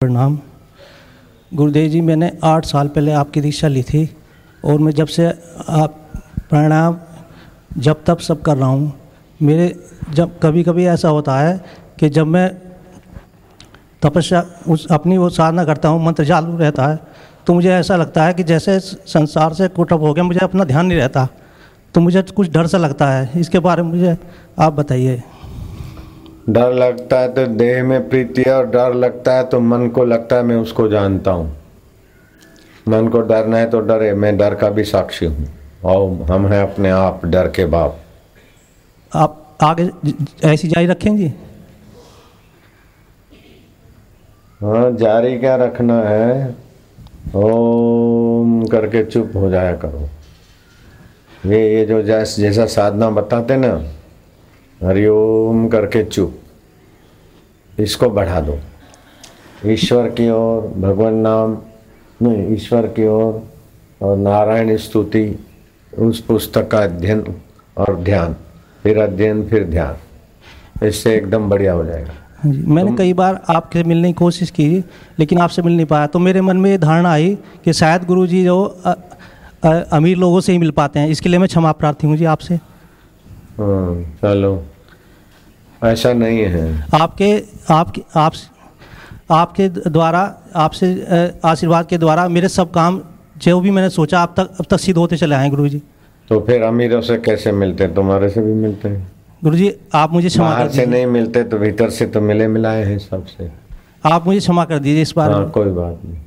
प्रणाम। गुरुदेव जी, मैंने आठ साल पहले आपकी दीक्षा ली थी और मैं जब से आप प्राणायाम जब तब सब कर रहा हूँ, मेरे जब कभी कभी ऐसा होता है कि जब मैं तपस्या उस अपनी वो साधना करता हूँ, मंत्र चालू रहता है तो मुझे ऐसा लगता है कि जैसे संसार से कुटअप हो गया, मुझे अपना ध्यान नहीं रहता तो मुझे कुछ डर सा लगता है। इसके बारे में मुझे आप बताइए। डर लगता है तो देह में प्रीति है और डर लगता है तो मन को लगता है मैं उसको जानता हूँ। मन को डरना है तो डरे मैं डर का भी साक्षी हूँ। और हम हैं अपने आप डर के बाप। आप आगे ऐसी जारी रखेंगे? हाँ जारी क्या रखना है? ओम करके चुप हो जाया करो। ये ये जो जैस जैसा साधना बताते ना हरिओम करके चुप। इसको बढ़ा दो। ईश्वर की ओर भगवान नाम नहीं ईश्वर की ओर और नारायण स्तुति उस पुस्तक का अध्ययन और ध्यान। फिर अध्ययन फिर ध्यान। इससे एकदम बढ़िया हो जाएगा। हाँ जी मैंने कई बार आपके मिलने की कोशिश की लेकिन आपसे मिल नहीं पाया। तो मेरे मन में ये धारणा आई कि शायद गुरु जी जो अ, अ, अमीर लोगों से ही मिल पाते हैं। इसके लिए मैं क्षमा प्रार्थी हूँ जी आपसे। चलो। ऐसा नहीं है। आपके आपके आप आपके द्वारा आपसे आशीर्वाद के द्वारा मेरे सब काम जो भी मैंने सोचा अब तक अब तक सिद्ध होते चले आए गुरु जी तो फिर अमीरों से कैसे मिलते? हैं तुम्हारे से भी मिलते हैं। गुरु जी आप मुझे क्षमा कर से नहीं मिलते तो भीतर से तो मिले मिलाए हैं सबसे। आप मुझे क्षमा कर दीजिए इस बार हाँ कोई बात नहीं।